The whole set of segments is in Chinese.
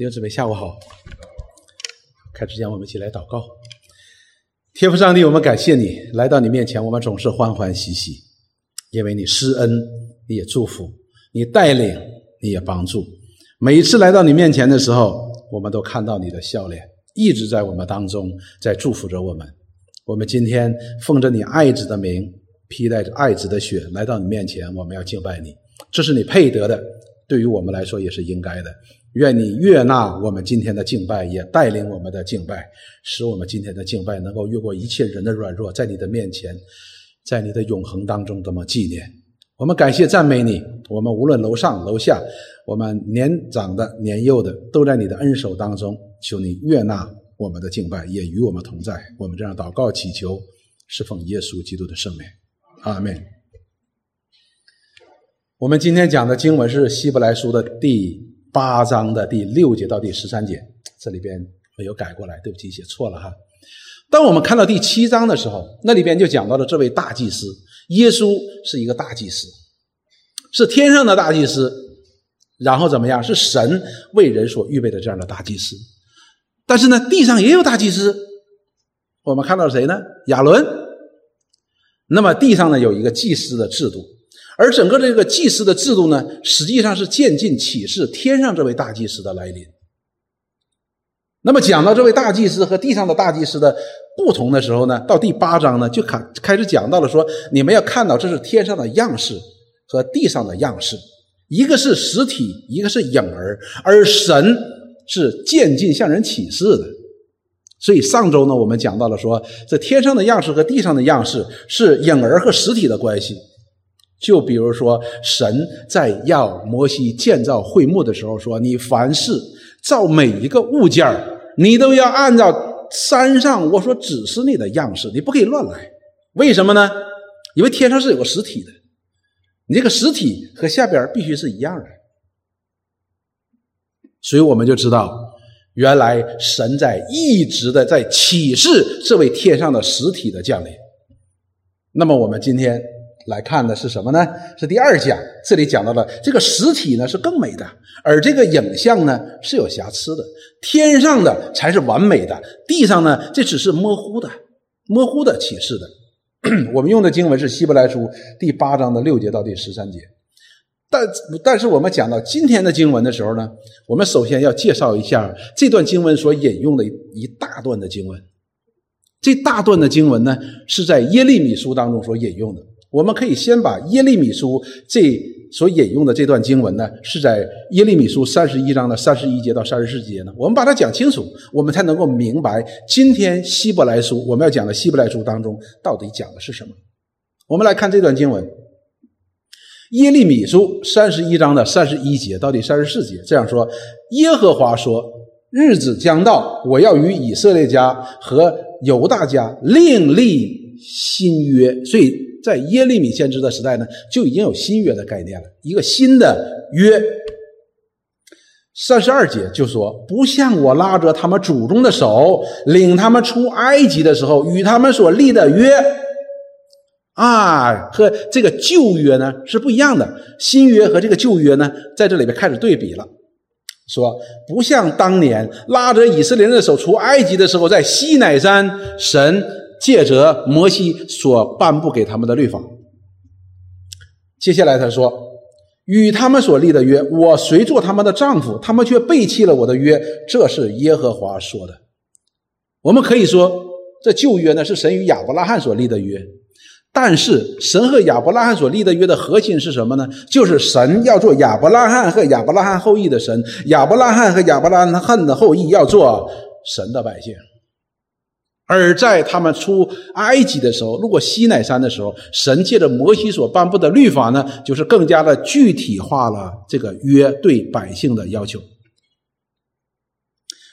弟兄姊妹，下午好。开之前，我们一起来祷告。天父上帝，我们感谢你来到你面前，我们总是欢欢喜喜，因为你施恩，你也祝福，你带领，你也帮助。每一次来到你面前的时候，我们都看到你的笑脸，一直在我们当中，在祝福着我们。我们今天奉着你爱子的名，披戴着爱子的血来到你面前，我们要敬拜你，这是你配得的，对于我们来说也是应该的。愿你悦纳我们今天的敬拜，也带领我们的敬拜，使我们今天的敬拜能够越过一切人的软弱，在你的面前，在你的永恒当中这么纪念。我们感谢赞美你。我们无论楼上楼下，我们年长的年幼的，都在你的恩手当中。求你悦纳我们的敬拜，也与我们同在。我们这样祷告祈求，是奉耶稣基督的圣名。阿门。我们今天讲的经文是希伯来书的第。八章的第六节到第十三节，这里边没有改过来，对不起，写错了哈。当我们看到第七章的时候，那里边就讲到了这位大祭司耶稣是一个大祭司，是天上的大祭司，然后怎么样？是神为人所预备的这样的大祭司。但是呢，地上也有大祭司，我们看到谁呢？亚伦。那么地上呢，有一个祭司的制度。而整个这个祭司的制度呢，实际上是渐进启示天上这位大祭司的来临。那么讲到这位大祭司和地上的大祭司的不同的时候呢，到第八章呢就开开始讲到了说，你们要看到这是天上的样式和地上的样式，一个是实体，一个是影儿，而神是渐进向人启示的。所以上周呢，我们讲到了说，这天上的样式和地上的样式是影儿和实体的关系。就比如说，神在要摩西建造会幕的时候说：“你凡事造每一个物件你都要按照山上我所指示你的样式，你不可以乱来。为什么呢？因为天上是有个实体的，你这个实体和下边必须是一样的。所以我们就知道，原来神在一直的在启示这位天上的实体的降临。那么我们今天。来看的是什么呢？是第二讲，这里讲到了这个实体呢是更美的，而这个影像呢是有瑕疵的。天上的才是完美的，地上呢这只是模糊的、模糊的启示的。我们用的经文是希伯来书第八章的六节到第十三节。但但是我们讲到今天的经文的时候呢，我们首先要介绍一下这段经文所引用的一大段的经文。这大段的经文呢是在耶利米书当中所引用的。我们可以先把耶利米书这所引用的这段经文呢，是在耶利米书三十一章的三十一节到三十四节呢，我们把它讲清楚，我们才能够明白今天希伯来书我们要讲的希伯来书当中到底讲的是什么。我们来看这段经文，耶利米书三十一章的三十一节到第三十四节，这样说：耶和华说，日子将到，我要与以色列家和犹大家另立新约，所以。在耶利米先知的时代呢，就已经有新约的概念了，一个新的约。三十二节就说：“不像我拉着他们祖宗的手，领他们出埃及的时候，与他们所立的约啊，和这个旧约呢是不一样的。新约和这个旧约呢，在这里边开始对比了，说不像当年拉着以色列人的手出埃及的时候，在西乃山神。”借着摩西所颁布给他们的律法，接下来他说：“与他们所立的约，我虽做他们的丈夫，他们却背弃了我的约。”这是耶和华说的。我们可以说，这旧约呢是神与亚伯拉罕所立的约，但是神和亚伯拉罕所立的约的核心是什么呢？就是神要做亚伯拉罕和亚伯拉罕后裔的神，亚伯拉罕和亚伯拉罕的后裔要做神的百姓。而在他们出埃及的时候，路过西乃山的时候，神借着摩西所颁布的律法呢，就是更加的具体化了这个约对百姓的要求。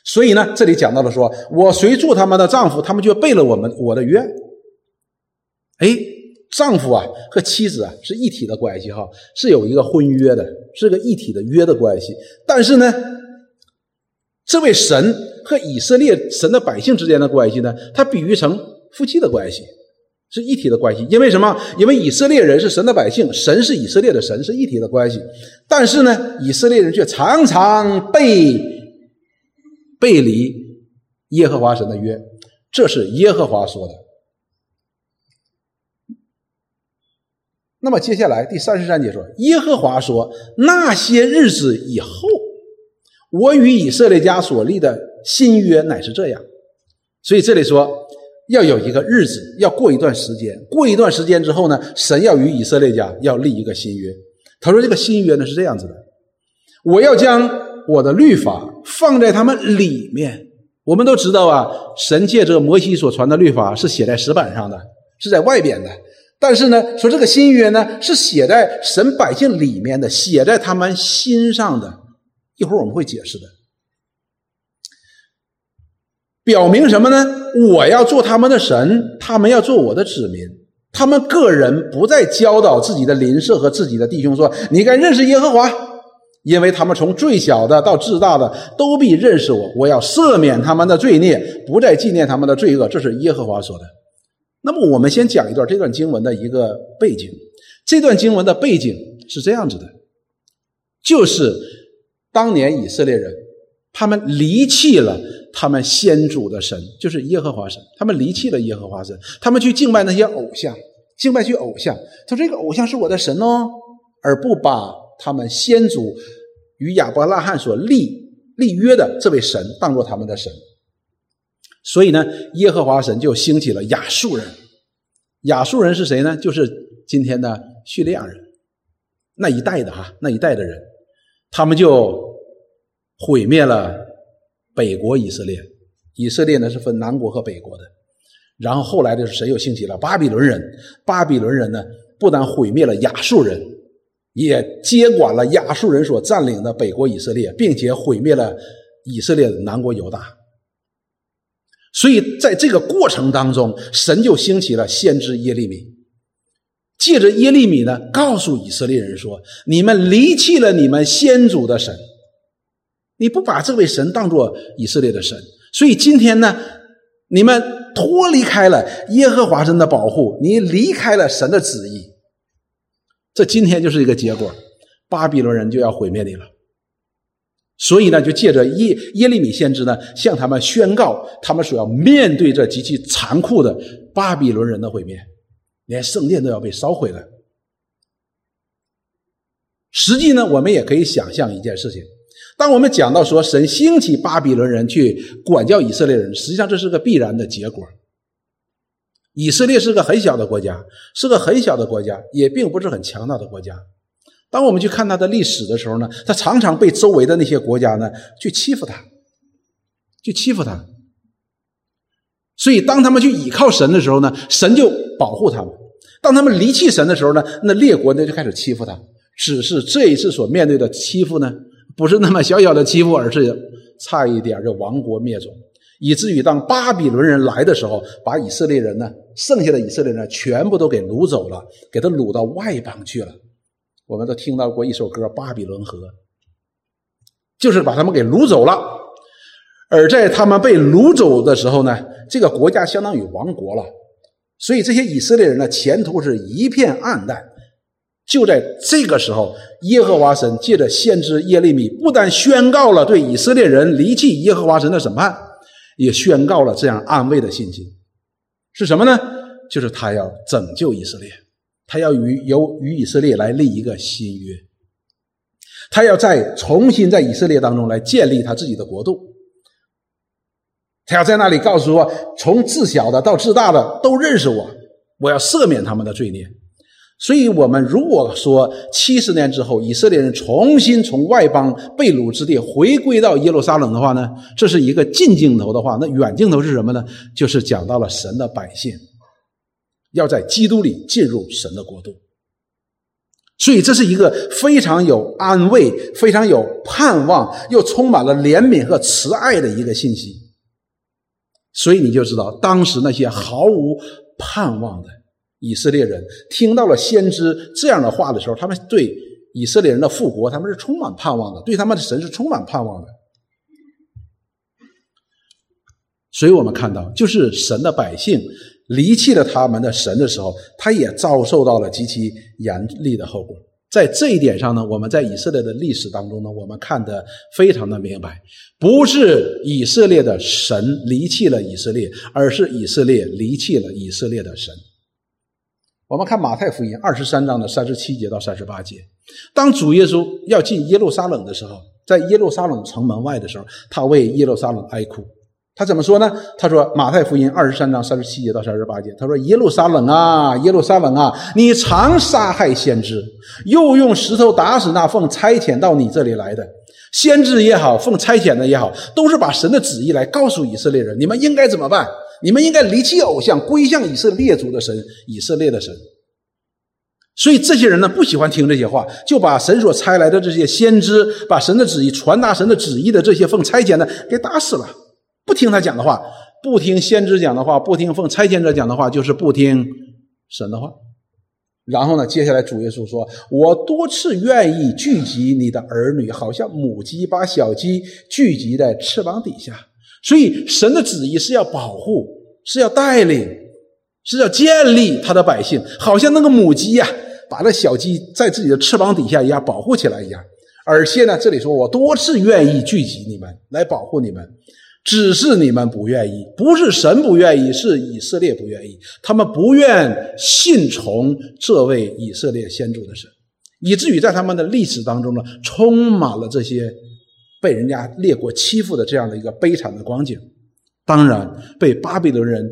所以呢，这里讲到了说，我随做他们的丈夫，他们就背了我们我的约。哎，丈夫啊和妻子啊是一体的关系哈，是有一个婚约的，是个一体的约的关系。但是呢，这位神。和以色列神的百姓之间的关系呢？它比喻成夫妻的关系，是一体的关系。因为什么？因为以色列人是神的百姓，神是以色列的神，是一体的关系。但是呢，以色列人却常常背背离耶和华神的约，这是耶和华说的。那么接下来第三十三节说，耶和华说：“那些日子以后，我与以色列家所立的新约乃是这样。”所以这里说要有一个日子，要过一段时间，过一段时间之后呢，神要与以色列家要立一个新约。他说这个新约呢是这样子的：我要将我的律法放在他们里面。我们都知道啊，神借着摩西所传的律法是写在石板上的，是在外边的。但是呢，说这个新约呢，是写在神百姓里面的，写在他们心上的。一会儿我们会解释的。表明什么呢？我要做他们的神，他们要做我的子民。他们个人不再教导自己的邻舍和自己的弟兄说：“你该认识耶和华，因为他们从最小的到至大的都必认识我。我要赦免他们的罪孽，不再纪念他们的罪恶。”这是耶和华说的。那么，我们先讲一段这段经文的一个背景。这段经文的背景是这样子的：就是当年以色列人他们离弃了。他们先祖的神就是耶和华神，他们离弃了耶和华神，他们去敬拜那些偶像，敬拜去偶像。他说：“这个偶像是我的神哦，而不把他们先祖与亚伯拉罕所立立约的这位神当做他们的神。”所以呢，耶和华神就兴起了亚述人。亚述人是谁呢？就是今天的叙利亚人那一代的哈，那一代的人，他们就毁灭了。北国以色列，以色列呢是分南国和北国的。然后后来的是谁又兴起了巴比伦人？巴比伦人呢，不但毁灭了亚述人，也接管了亚述人所占领的北国以色列，并且毁灭了以色列的南国犹大。所以在这个过程当中，神就兴起了先知耶利米，借着耶利米呢，告诉以色列人说：“你们离弃了你们先祖的神。”你不把这位神当做以色列的神，所以今天呢，你们脱离开了耶和华神的保护，你离开了神的旨意，这今天就是一个结果，巴比伦人就要毁灭你了。所以呢，就借着耶耶利米先知呢，向他们宣告，他们所要面对这极其残酷的巴比伦人的毁灭，连圣殿都要被烧毁了。实际呢，我们也可以想象一件事情。当我们讲到说神兴起巴比伦人去管教以色列人，实际上这是个必然的结果。以色列是个很小的国家，是个很小的国家，也并不是很强大的国家。当我们去看它的历史的时候呢，它常常被周围的那些国家呢去欺负它，去欺负他。所以当他们去倚靠神的时候呢，神就保护他们；当他们离弃神的时候呢，那列国呢就开始欺负他。只是这一次所面对的欺负呢？不是那么小小的欺负，而是差一点就亡国灭种，以至于当巴比伦人来的时候，把以色列人呢，剩下的以色列人全部都给掳走了，给他掳到外邦去了。我们都听到过一首歌《巴比伦河》，就是把他们给掳走了。而在他们被掳走的时候呢，这个国家相当于亡国了，所以这些以色列人呢，前途是一片暗淡。就在这个时候，耶和华神借着先知耶利米，不但宣告了对以色列人离弃耶和华神的审判，也宣告了这样安慰的信息，是什么呢？就是他要拯救以色列，他要与由与以色列来立一个新约，他要再重新在以色列当中来建立他自己的国度，他要在那里告诉我，从自小的到自大的都认识我，我要赦免他们的罪孽。所以，我们如果说七十年之后，以色列人重新从外邦被掳之地回归到耶路撒冷的话呢，这是一个近镜头的话，那远镜头是什么呢？就是讲到了神的百姓要在基督里进入神的国度。所以，这是一个非常有安慰、非常有盼望，又充满了怜悯和慈爱的一个信息。所以，你就知道当时那些毫无盼望的。以色列人听到了先知这样的话的时候，他们对以色列人的复活，他们是充满盼望的，对他们的神是充满盼望的。所以我们看到，就是神的百姓离弃了他们的神的时候，他也遭受到了极其严厉的后果。在这一点上呢，我们在以色列的历史当中呢，我们看得非常的明白，不是以色列的神离弃了以色列，而是以色列离弃了以色列的神。我们看马太福音二十三章的三十七节到三十八节，当主耶稣要进耶路撒冷的时候，在耶路撒冷城门外的时候，他为耶路撒冷哀哭。他怎么说呢？他说：“马太福音二十三章三十七节到三十八节，他说：耶路撒冷啊，耶路撒冷啊，你常杀害先知，又用石头打死那奉差遣到你这里来的先知也好，奉差遣的也好，都是把神的旨意来告诉以色列人，你们应该怎么办？你们应该离弃偶像，归向以色列族的神，以色列的神。所以这些人呢，不喜欢听这些话，就把神所差来的这些先知，把神的旨意传达神的旨意的这些奉差遣的给打死了。”不听他讲的话，不听先知讲的话，不听奉差遣者讲的话，就是不听神的话。然后呢，接下来主耶稣说：“我多次愿意聚集你的儿女，好像母鸡把小鸡聚集在翅膀底下。”所以，神的旨意是要保护，是要带领，是要建立他的百姓，好像那个母鸡呀，把那小鸡在自己的翅膀底下一样保护起来一样。而且呢，这里说我多次愿意聚集你们，来保护你们。只是你们不愿意，不是神不愿意，是以色列不愿意。他们不愿信从这位以色列先祖的神，以至于在他们的历史当中呢，充满了这些被人家列国欺负的这样的一个悲惨的光景。当然，被巴比伦人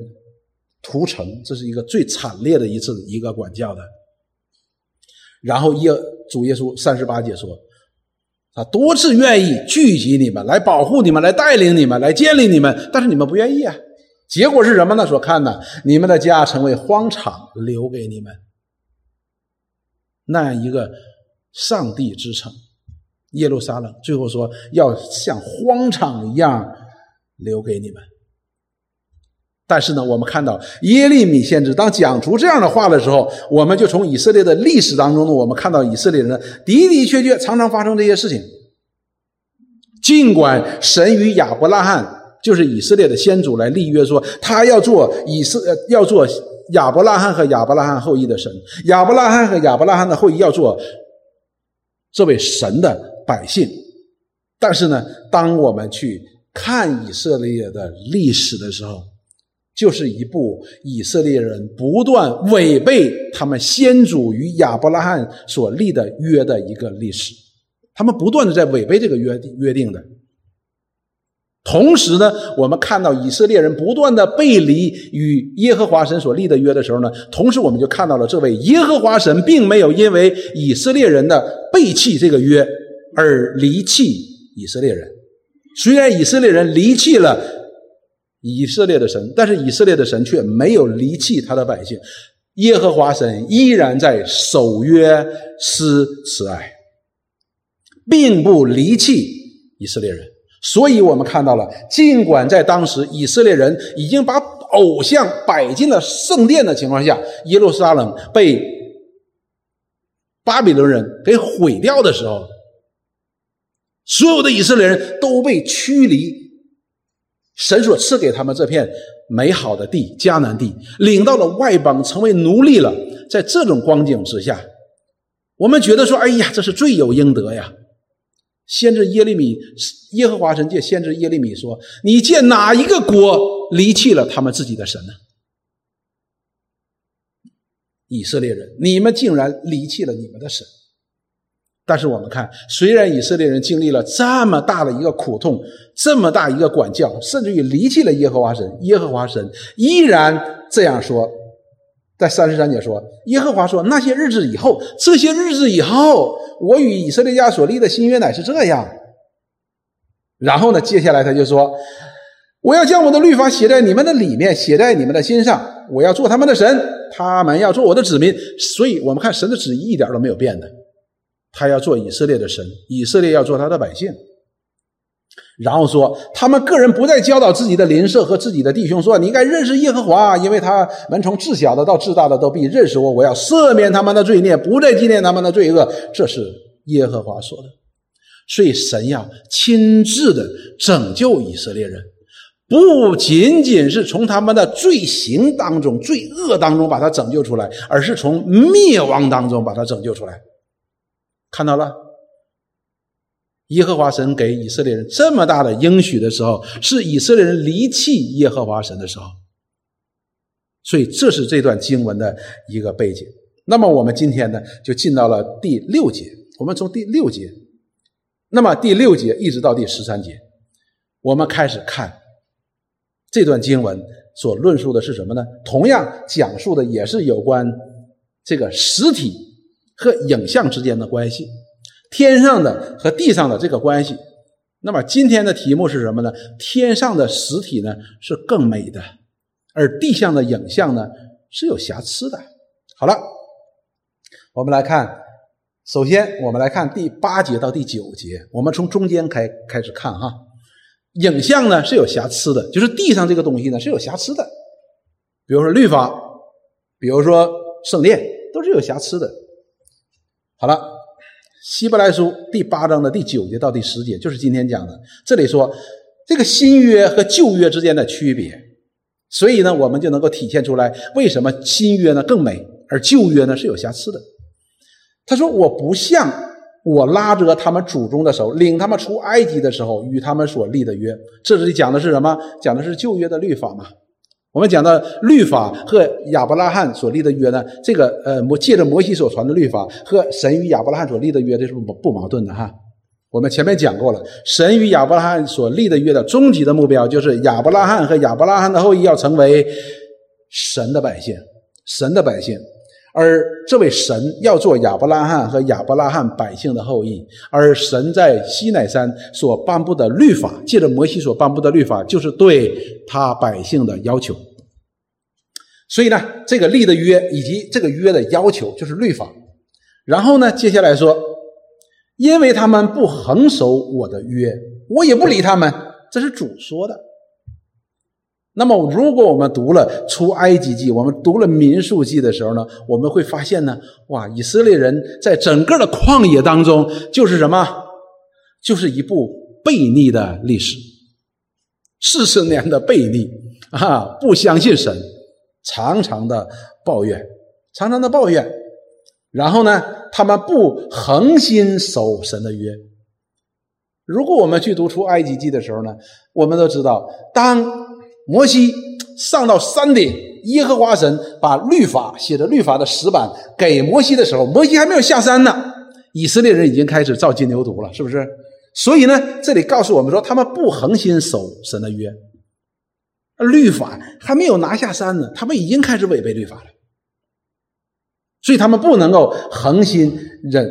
屠城，这是一个最惨烈的一次一个管教的。然后耶主耶稣三十八节说。他多次愿意聚集你们，来保护你们，来带领你们，来建立你们，但是你们不愿意啊。结果是什么呢？所看的，你们的家成为荒场，留给你们那样一个上帝之城耶路撒冷。最后说要像荒场一样留给你们。但是呢，我们看到耶利米先知当讲出这样的话的时候，我们就从以色列的历史当中呢，我们看到以色列人的的的确确常常发生这些事情。尽管神与亚伯拉罕就是以色列的先祖来立约，说他要做以色要做亚伯拉罕和亚伯拉罕后裔的神，亚伯拉罕和亚伯拉罕的后裔要做这位神的百姓，但是呢，当我们去看以色列的历史的时候，就是一部以色列人不断违背他们先祖与亚伯拉罕所立的约的一个历史，他们不断的在违背这个约约定的。同时呢，我们看到以色列人不断的背离与耶和华神所立的约的时候呢，同时我们就看到了这位耶和华神并没有因为以色列人的背弃这个约而离弃以色列人，虽然以色列人离弃了。以色列的神，但是以色列的神却没有离弃他的百姓，耶和华神依然在守约施慈爱，并不离弃以色列人。所以，我们看到了，尽管在当时以色列人已经把偶像摆进了圣殿的情况下，耶路撒冷被巴比伦人给毁掉的时候，所有的以色列人都被驱离。神所赐给他们这片美好的地迦南地，领到了外邦，成为奴隶了。在这种光景之下，我们觉得说：“哎呀，这是罪有应得呀！”先知耶利米，耶和华神借先知耶利米说：“你见哪一个国离弃了他们自己的神呢？”以色列人，你们竟然离弃了你们的神。但是我们看，虽然以色列人经历了这么大的一个苦痛，这么大一个管教，甚至于离弃了耶和华神，耶和华神依然这样说，在三十三节说，耶和华说：“那些日子以后，这些日子以后，我与以色列家所立的新约乃是这样。”然后呢，接下来他就说：“我要将我的律法写在你们的里面，写在你们的心上，我要做他们的神，他们要做我的子民。”所以，我们看神的旨意一点都没有变的。他要做以色列的神，以色列要做他的百姓。然后说，他们个人不再教导自己的邻舍和自己的弟兄，说：“你应该认识耶和华，因为他们从至小的到至大的都必认识我。我要赦免他们的罪孽，不再纪念他们的罪恶。”这是耶和华说的。所以，神要亲自的拯救以色列人，不仅仅是从他们的罪行当中、罪恶当中把他拯救出来，而是从灭亡当中把他拯救出来。看到了，耶和华神给以色列人这么大的应许的时候，是以色列人离弃耶和华神的时候。所以这是这段经文的一个背景。那么我们今天呢，就进到了第六节。我们从第六节，那么第六节一直到第十三节，我们开始看这段经文所论述的是什么呢？同样讲述的也是有关这个实体和影像之间的关系，天上的和地上的这个关系。那么今天的题目是什么呢？天上的实体呢是更美的，而地上的影像呢是有瑕疵的。好了，我们来看。首先，我们来看第八节到第九节。我们从中间开开始看哈，影像呢是有瑕疵的，就是地上这个东西呢是有瑕疵的。比如说律法，比如说圣殿，都是有瑕疵的。好了，希伯来书第八章的第九节到第十节，就是今天讲的。这里说这个新约和旧约之间的区别，所以呢，我们就能够体现出来为什么新约呢更美，而旧约呢是有瑕疵的。他说：“我不像我拉着他们祖宗的手，领他们出埃及的时候与他们所立的约。这里讲的是什么？讲的是旧约的律法嘛？我们讲到律法和亚伯拉罕所立的约呢？这个呃，摩借着摩西所传的律法和神与亚伯拉罕所立的约，这是不不矛盾的哈。我们前面讲过了，神与亚伯拉罕所立的约的终极的目标，就是亚伯拉罕和亚伯拉罕的后裔要成为神的百姓，神的百姓。”而这位神要做亚伯拉罕和亚伯拉罕百姓的后裔，而神在西乃山所颁布的律法，借着摩西所颁布的律法，就是对他百姓的要求。所以呢，这个立的约以及这个约的要求就是律法。然后呢，接下来说，因为他们不恒守我的约，我也不理他们，这是主说的。那么，如果我们读了出埃及记，我们读了民数记的时候呢，我们会发现呢，哇，以色列人在整个的旷野当中，就是什么，就是一部悖逆的历史，四十年的悖逆啊，不相信神，常常的抱怨，常常的抱怨，然后呢，他们不恒心守神的约。如果我们去读出埃及记的时候呢，我们都知道，当摩西上到山顶，耶和华神把律法写的律法的石板给摩西的时候，摩西还没有下山呢，以色列人已经开始造金牛犊了，是不是？所以呢，这里告诉我们说，他们不恒心守神的约，律法还没有拿下山呢，他们已经开始违背律法了，所以他们不能够恒心忍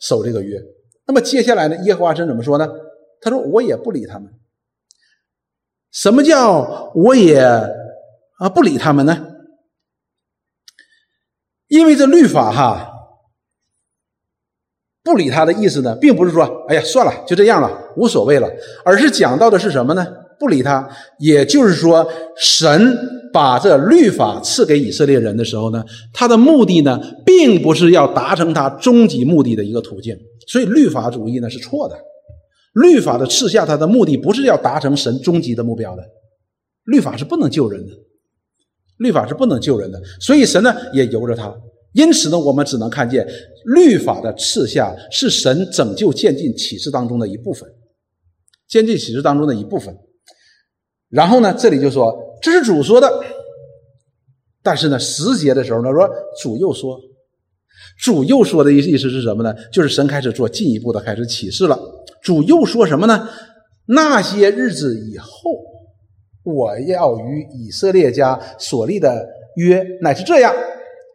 守这个约。那么接下来呢，耶和华神怎么说呢？他说：“我也不理他们。”什么叫我也啊不理他们呢？因为这律法哈，不理他的意思呢，并不是说哎呀算了就这样了无所谓了，而是讲到的是什么呢？不理他，也就是说，神把这律法赐给以色列人的时候呢，他的目的呢，并不是要达成他终极目的的一个途径，所以律法主义呢是错的。律法的赐下，它的目的不是要达成神终极的目标的。律法是不能救人的，律法是不能救人的。所以神呢也由着他。因此呢，我们只能看见律法的赐下是神拯救渐进启示当中的一部分，渐进启示当中的一部分。然后呢，这里就说这是主说的。但是呢，十节的时候呢说主又说，主又说的意意思是什么呢？就是神开始做进一步的开始启示了。主又说什么呢？那些日子以后，我要与以色列家所立的约乃是这样，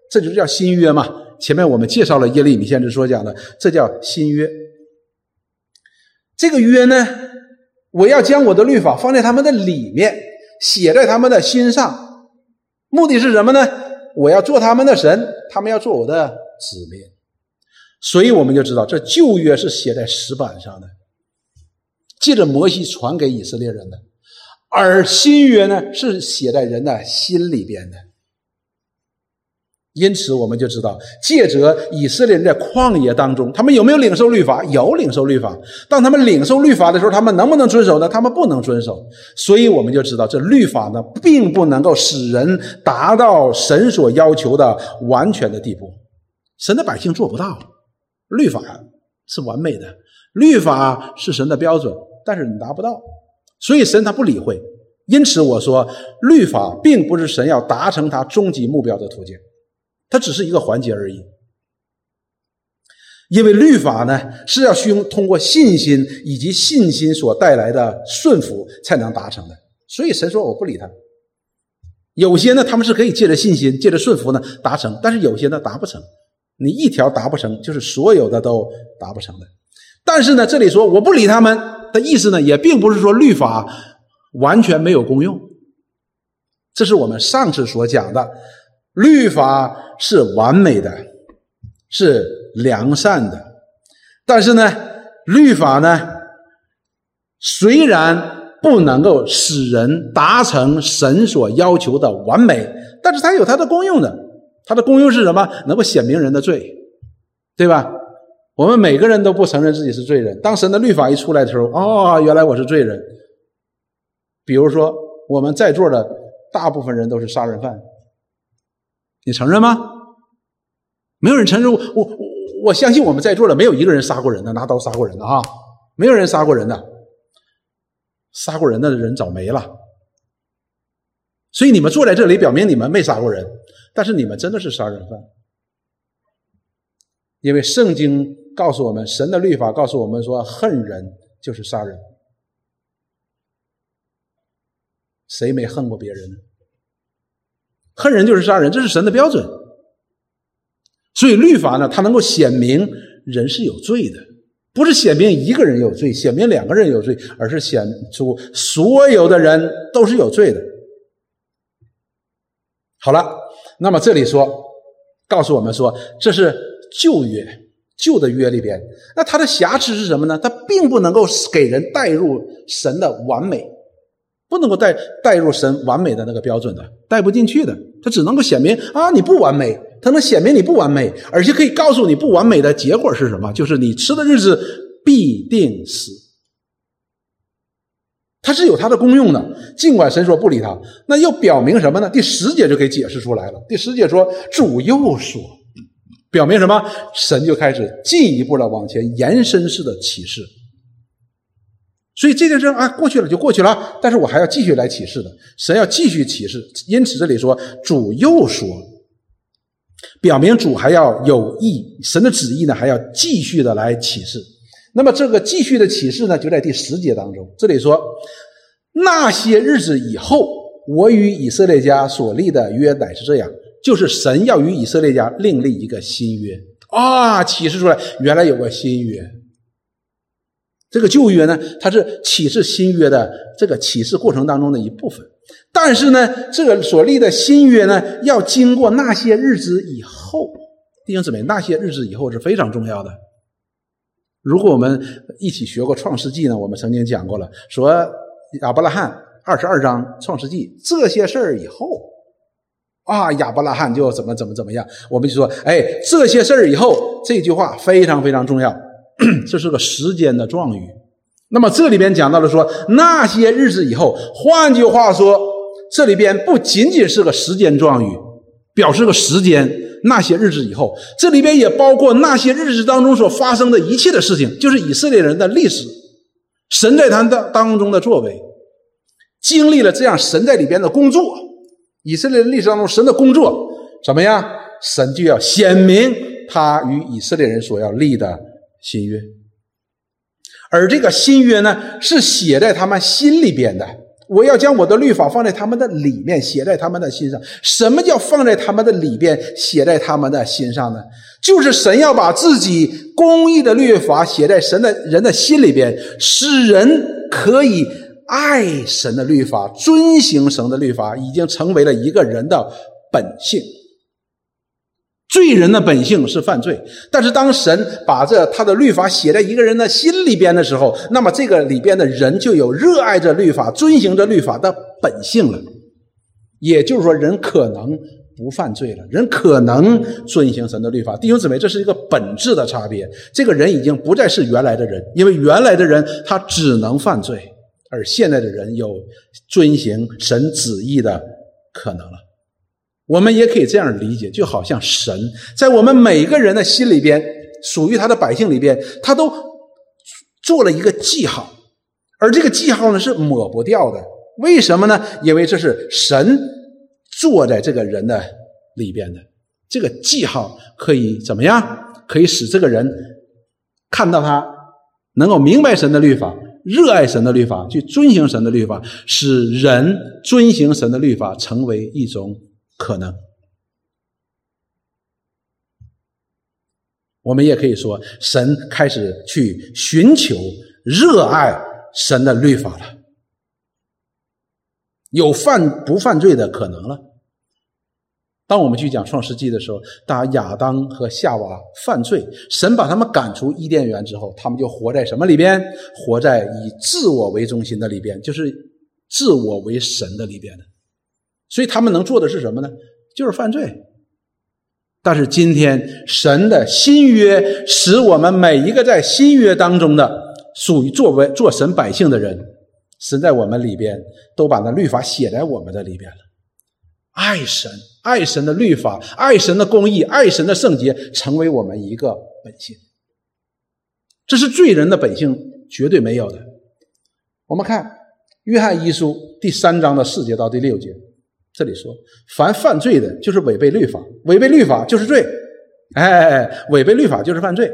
这就是叫新约嘛。前面我们介绍了耶利米先知所讲的，这叫新约。这个约呢，我要将我的律法放在他们的里面，写在他们的心上，目的是什么呢？我要做他们的神，他们要做我的子民。所以我们就知道，这旧约是写在石板上的，借着摩西传给以色列人的；而新约呢，是写在人的心里边的。因此，我们就知道，借着以色列人在旷野当中，他们有没有领受律法？有领受律法。当他们领受律法的时候，他们能不能遵守呢？他们不能遵守。所以，我们就知道，这律法呢，并不能够使人达到神所要求的完全的地步。神的百姓做不到。律法是完美的，律法是神的标准，但是你达不到，所以神他不理会。因此我说，律法并不是神要达成他终极目标的途径，它只是一个环节而已。因为律法呢是要需通过信心以及信心所带来的顺服才能达成的，所以神说我不理他。有些呢他们是可以借着信心、借着顺服呢达成，但是有些呢达不成。你一条达不成，就是所有的都达不成的。但是呢，这里说我不理他们的意思呢，也并不是说律法完全没有功用。这是我们上次所讲的，律法是完美的，是良善的。但是呢，律法呢，虽然不能够使人达成神所要求的完美，但是它有它的功用的。它的功用是什么？能够显明人的罪，对吧？我们每个人都不承认自己是罪人。当神的律法一出来的时候，哦，原来我是罪人。比如说，我们在座的大部分人都是杀人犯，你承认吗？没有人承认。我我我相信我们在座的没有一个人杀过人的，拿刀杀过人的啊，没有人杀过人的。杀过人的人早没了。所以你们坐在这里，表明你们没杀过人。但是你们真的是杀人犯，因为圣经告诉我们，神的律法告诉我们说，恨人就是杀人。谁没恨过别人呢？恨人就是杀人，这是神的标准。所以律法呢，它能够显明人是有罪的，不是显明一个人有罪，显明两个人有罪，而是显出所有的人都是有罪的。好了。那么这里说，告诉我们说，这是旧约旧的约里边，那它的瑕疵是什么呢？它并不能够给人带入神的完美，不能够带带入神完美的那个标准的，带不进去的。它只能够显明啊，你不完美，它能显明你不完美，而且可以告诉你不完美的结果是什么，就是你吃的日子必定死。它是有它的功用的，尽管神说不理他，那又表明什么呢？第十节就可以解释出来了。第十节说主又说，表明什么？神就开始进一步的往前延伸式的启示。所以这件事啊，过去了就过去了，但是我还要继续来启示的。神要继续启示，因此这里说主又说，表明主还要有意，神的旨意呢还要继续的来启示。那么这个继续的启示呢，就在第十节当中。这里说，那些日子以后，我与以色列家所立的约乃是这样，就是神要与以色列家另立一个新约啊！启示出来，原来有个新约。这个旧约呢，它是启示新约的这个启示过程当中的一部分。但是呢，这个所立的新约呢，要经过那些日子以后，弟兄姊妹，那些日子以后是非常重要的。如果我们一起学过《创世纪》呢，我们曾经讲过了，说亚伯拉罕二十二章《创世纪》这些事儿以后，啊，亚伯拉罕就怎么怎么怎么样，我们就说，哎，这些事儿以后，这句话非常非常重要，这是个时间的状语。那么这里边讲到了说那些日子以后，换句话说，这里边不仅仅是个时间状语，表示个时间。那些日子以后，这里边也包括那些日子当中所发生的一切的事情，就是以色列人的历史，神在他的当中的作为，经历了这样神在里边的工作，以色列历史当中神的工作怎么样？神就要显明他与以色列人所要立的新约，而这个新约呢，是写在他们心里边的。我要将我的律法放在他们的里面，写在他们的心上。什么叫放在他们的里边，写在他们的心上呢？就是神要把自己公义的律法写在神的人的心里边，使人可以爱神的律法，遵行神的律法，已经成为了一个人的本性。罪人的本性是犯罪，但是当神把这他的律法写在一个人的心里边的时候，那么这个里边的人就有热爱着律法、遵行着律法的本性了。也就是说，人可能不犯罪了，人可能遵行神的律法。弟兄姊妹，这是一个本质的差别。这个人已经不再是原来的人，因为原来的人他只能犯罪，而现在的人有遵行神旨意的可能了。我们也可以这样理解，就好像神在我们每个人的心里边属于他的百姓里边，他都做了一个记号，而这个记号呢是抹不掉的。为什么呢？因为这是神坐在这个人的里边的，这个记号可以怎么样？可以使这个人看到他能够明白神的律法。热爱神的律法，去遵行神的律法，使人遵行神的律法成为一种可能。我们也可以说，神开始去寻求、热爱神的律法了，有犯不犯罪的可能了。当我们去讲创世纪的时候，当亚当和夏娃犯罪，神把他们赶出伊甸园之后，他们就活在什么里边？活在以自我为中心的里边，就是自我为神的里边的。所以他们能做的是什么呢？就是犯罪。但是今天神的新约使我们每一个在新约当中的属于作为做神百姓的人，神在我们里边都把那律法写在我们的里边了。爱神。爱神的律法，爱神的公义，爱神的圣洁，成为我们一个本性。这是罪人的本性，绝对没有的。我们看约翰一书第三章的四节到第六节，这里说：凡犯罪的，就是违背律法；违背律法就是罪。哎，违背律法就是犯罪。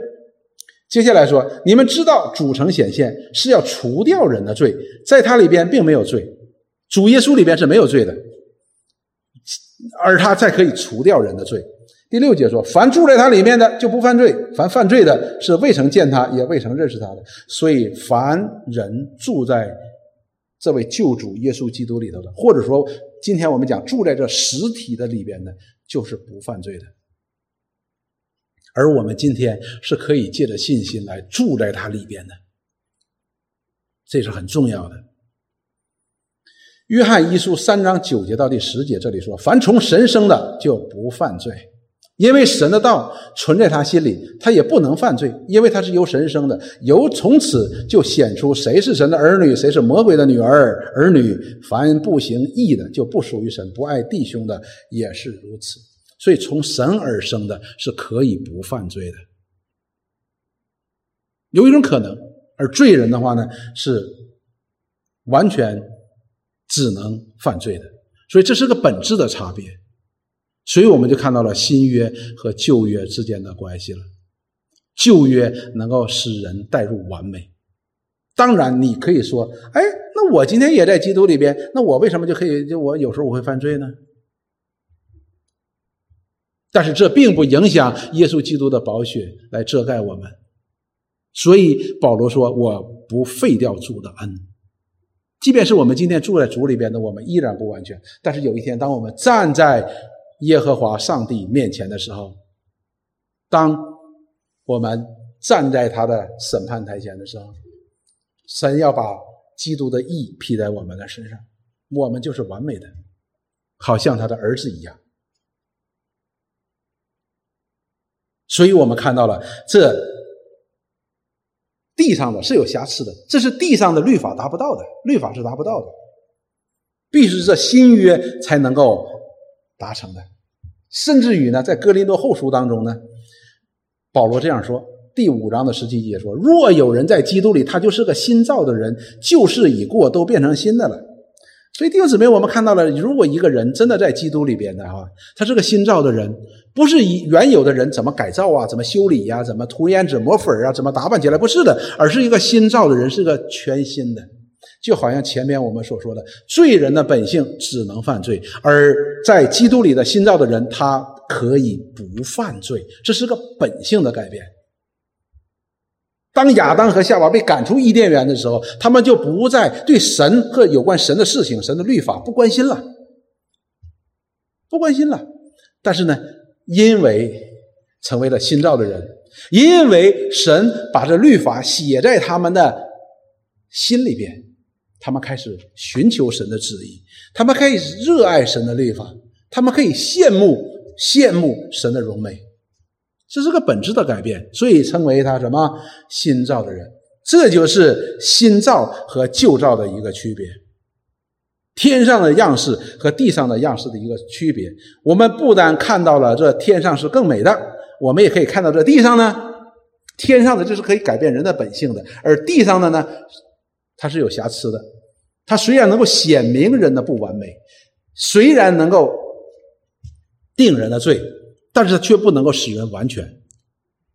接下来说：你们知道主成显现是要除掉人的罪，在他里边并没有罪，主耶稣里边是没有罪的。而他才可以除掉人的罪。第六节说：“凡住在他里面的就不犯罪；凡犯罪的，是未曾见他，也未曾认识他的。所以，凡人住在这位救主耶稣基督里头的，或者说今天我们讲住在这实体的里边的，就是不犯罪的。而我们今天是可以借着信心来住在他里边的，这是很重要的。”约翰一书三章九节到第十节，这里说：“凡从神生的就不犯罪，因为神的道存在他心里，他也不能犯罪，因为他是由神生的。由从此就显出谁是神的儿女，谁是魔鬼的女儿儿女。凡不行义的，就不属于神；不爱弟兄的，也是如此。所以从神而生的是可以不犯罪的。有一种可能，而罪人的话呢，是完全。”只能犯罪的，所以这是个本质的差别，所以我们就看到了新约和旧约之间的关系了。旧约能够使人带入完美，当然你可以说，哎，那我今天也在基督里边，那我为什么就可以？就我有时候我会犯罪呢？但是这并不影响耶稣基督的宝血来遮盖我们，所以保罗说：“我不废掉主的恩。”即便是我们今天住在主里边的，我们依然不完全。但是有一天，当我们站在耶和华上帝面前的时候，当我们站在他的审判台前的时候，神要把基督的义披在我们的身上，我们就是完美的，好像他的儿子一样。所以我们看到了这。地上的是有瑕疵的，这是地上的律法达不到的，律法是达不到的，必须是这新约才能够达成的。甚至于呢，在哥林多后书当中呢，保罗这样说：第五章的十七节说，若有人在基督里，他就是个新造的人，旧事已过，都变成新的了。所以弟兄姊妹，我们看到了，如果一个人真的在基督里边的哈，他是个新造的人，不是以原有的人怎么改造啊，怎么修理呀，怎么涂胭脂抹粉啊，怎么打扮起来，不是的，而是一个新造的人，是个全新的。就好像前面我们所说的，罪人的本性只能犯罪，而在基督里的新造的人，他可以不犯罪，这是个本性的改变。当亚当和夏娃被赶出伊甸园的时候，他们就不再对神和有关神的事情、神的律法不关心了，不关心了。但是呢，因为成为了新造的人，因为神把这律法写在他们的心里边，他们开始寻求神的旨意，他们可以热爱神的律法，他们可以羡慕羡慕神的荣美。这是个本质的改变，所以称为他什么新造的人。这就是新造和旧造的一个区别，天上的样式和地上的样式的一个区别。我们不但看到了这天上是更美的，我们也可以看到这地上呢天上的这是可以改变人的本性的，而地上的呢，它是有瑕疵的。它虽然能够显明人的不完美，虽然能够定人的罪，但是却不能够使人完全。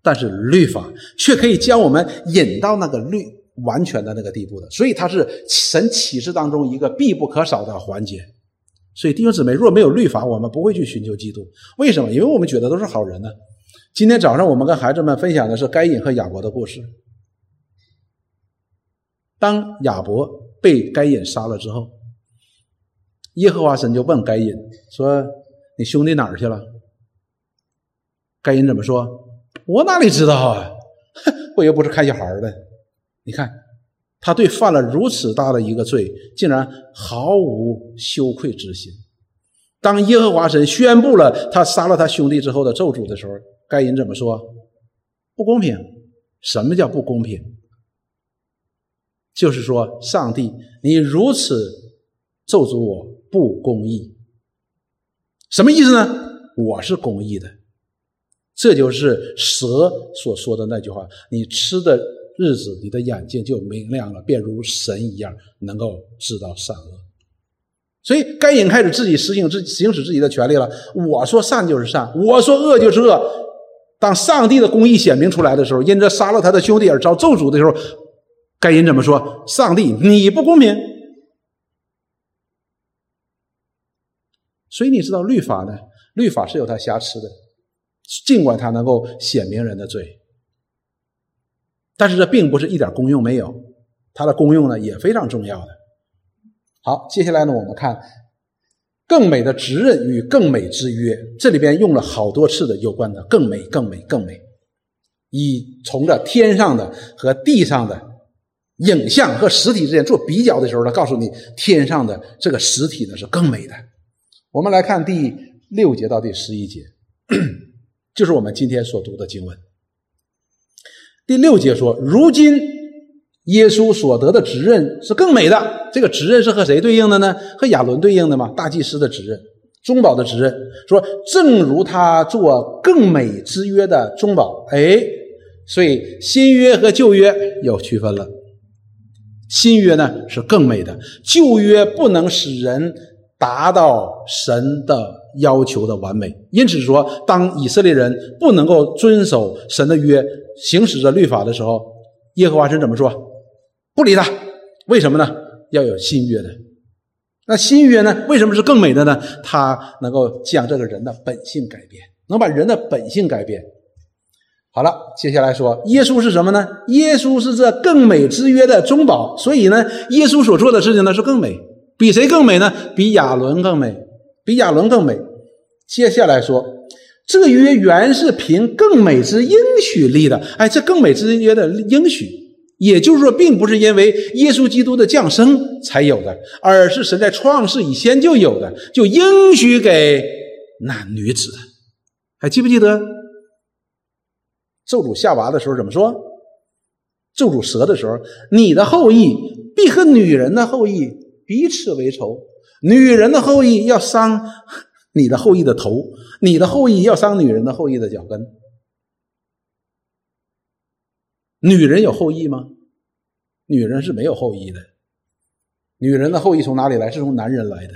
但是律法却可以将我们引到那个律完全的那个地步的，所以它是神启示当中一个必不可少的环节。所以弟兄姊妹，若没有律法，我们不会去寻求基督。为什么？因为我们觉得都是好人呢。今天早上我们跟孩子们分享的是该隐和亚伯的故事。当亚伯被该隐杀了之后，耶和华神就问该隐说：“你兄弟哪儿去了？”该隐怎么说？我哪里知道啊？我又不是看小孩的。你看，他对犯了如此大的一个罪，竟然毫无羞愧之心。当耶和华神宣布了他杀了他兄弟之后的咒诅的时候，该隐怎么说？不公平！什么叫不公平？就是说，上帝，你如此咒诅我，不公义。什么意思呢？我是公义的。这就是蛇所说的那句话：“你吃的日子，你的眼睛就明亮了，便如神一样，能够知道善恶。”所以，该隐开始自己实行自行使自己的权利了。我说善就是善，我说恶就是恶。当上帝的公义显明出来的时候，因着杀了他的兄弟而遭咒诅的时候，该隐怎么说？上帝，你不公平。所以你知道律法呢？律法是有它瑕疵的。尽管它能够显明人的罪，但是这并不是一点功用没有，它的功用呢也非常重要的。好，接下来呢，我们看更美的职任与更美之约，这里边用了好多次的有关的更美、更美、更美，以从这天上的和地上的影像和实体之间做比较的时候呢，告诉你天上的这个实体呢是更美的。我们来看第六节到第十一节。就是我们今天所读的经文，第六节说：“如今耶稣所得的职任是更美的。这个职任是和谁对应的呢？和亚伦对应的嘛？大祭司的职任，中保的职任。说正如他做更美之约的中保。哎，所以新约和旧约有区分了。新约呢是更美的，旧约不能使人达到神的。”要求的完美，因此说，当以色列人不能够遵守神的约，行使着律法的时候，耶和华神怎么说？不理他。为什么呢？要有新约的。那新约呢？为什么是更美的呢？它能够将这个人的本性改变，能把人的本性改变。好了，接下来说，耶稣是什么呢？耶稣是这更美之约的中保。所以呢，耶稣所做的事情呢是更美，比谁更美呢？比亚伦更美。比亚伦更美。接下来说，这个约原是凭更美之应许立的。哎，这更美之约的应许，也就是说，并不是因为耶稣基督的降生才有的，而是神在创世以前就有的，就应许给男女子。还记不记得咒诅夏娃的时候怎么说？咒诅蛇的时候，你的后裔必和女人的后裔彼此为仇。女人的后裔要伤 你的后裔的头，你的后裔要伤女人的后裔的脚跟。女人有后裔吗？女人是没有后裔的。女人的后裔从哪里来？是从男人来的。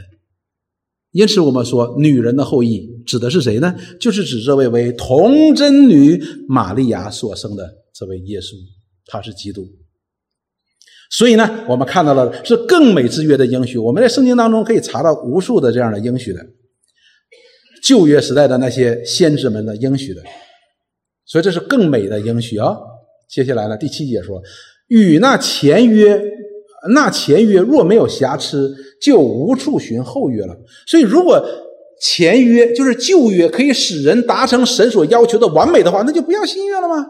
因此，我们说女人的后裔指的是谁呢？就是指这位为童贞女玛利亚所生的这位耶稣，他是基督。所以呢，我们看到了是更美之约的应许。我们在圣经当中可以查到无数的这样的应许的，旧约时代的那些先知们的应许的。所以这是更美的应许啊！接下来呢，第七节说：“与那前约，那前约若没有瑕疵，就无处寻后约了。”所以，如果前约就是旧约可以使人达成神所要求的完美的话，那就不要新约了吗？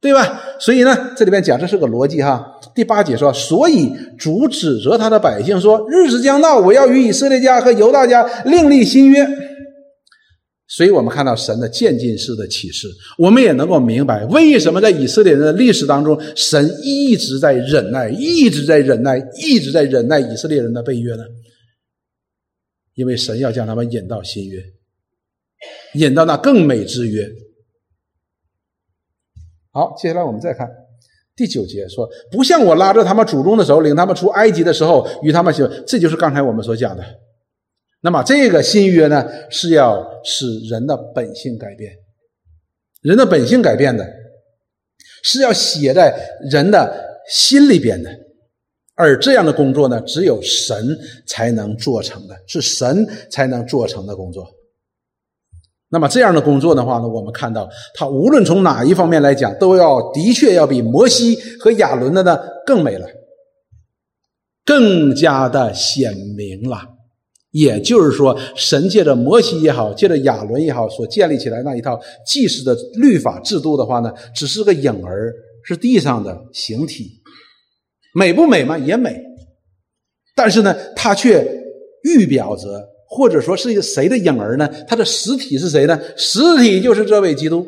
对吧？所以呢，这里边讲这是个逻辑哈。第八节说，所以主指责他的百姓说：“日子将到，我要与以色列家和犹大家另立新约。”所以我们看到神的渐进式的启示，我们也能够明白为什么在以色列人的历史当中，神一直在忍耐，一直在忍耐，一直在忍耐以色列人的背约呢？因为神要将他们引到新约，引到那更美之约。好，接下来我们再看第九节，说不像我拉着他们祖宗的手，领他们出埃及的时候与他们行，这就是刚才我们所讲的。那么这个新约呢，是要使人的本性改变，人的本性改变的，是要写在人的心里边的。而这样的工作呢，只有神才能做成的，是神才能做成的工作。那么这样的工作的话呢，我们看到，它无论从哪一方面来讲，都要的确要比摩西和亚伦的呢更美了，更加的显明了。也就是说，神借着摩西也好，借着亚伦也好，所建立起来那一套祭祀的律法制度的话呢，只是个影儿，是地上的形体。美不美嘛？也美，但是呢，它却预表着，或者说是一个谁的影儿呢？它的实体是谁呢？实体就是这位基督，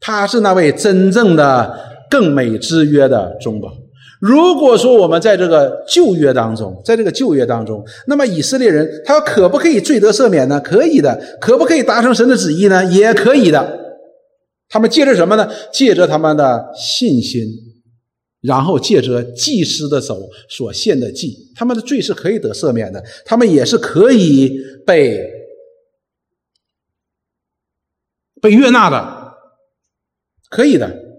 他是那位真正的更美之约的中保。如果说我们在这个旧约当中，在这个旧约当中，那么以色列人他可不可以罪得赦免呢？可以的，可不可以达成神的旨意呢？也可以的。他们借着什么呢？借着他们的信心。然后借着祭司的手所献的祭，他们的罪是可以得赦免的，他们也是可以被被悦纳的，可以的。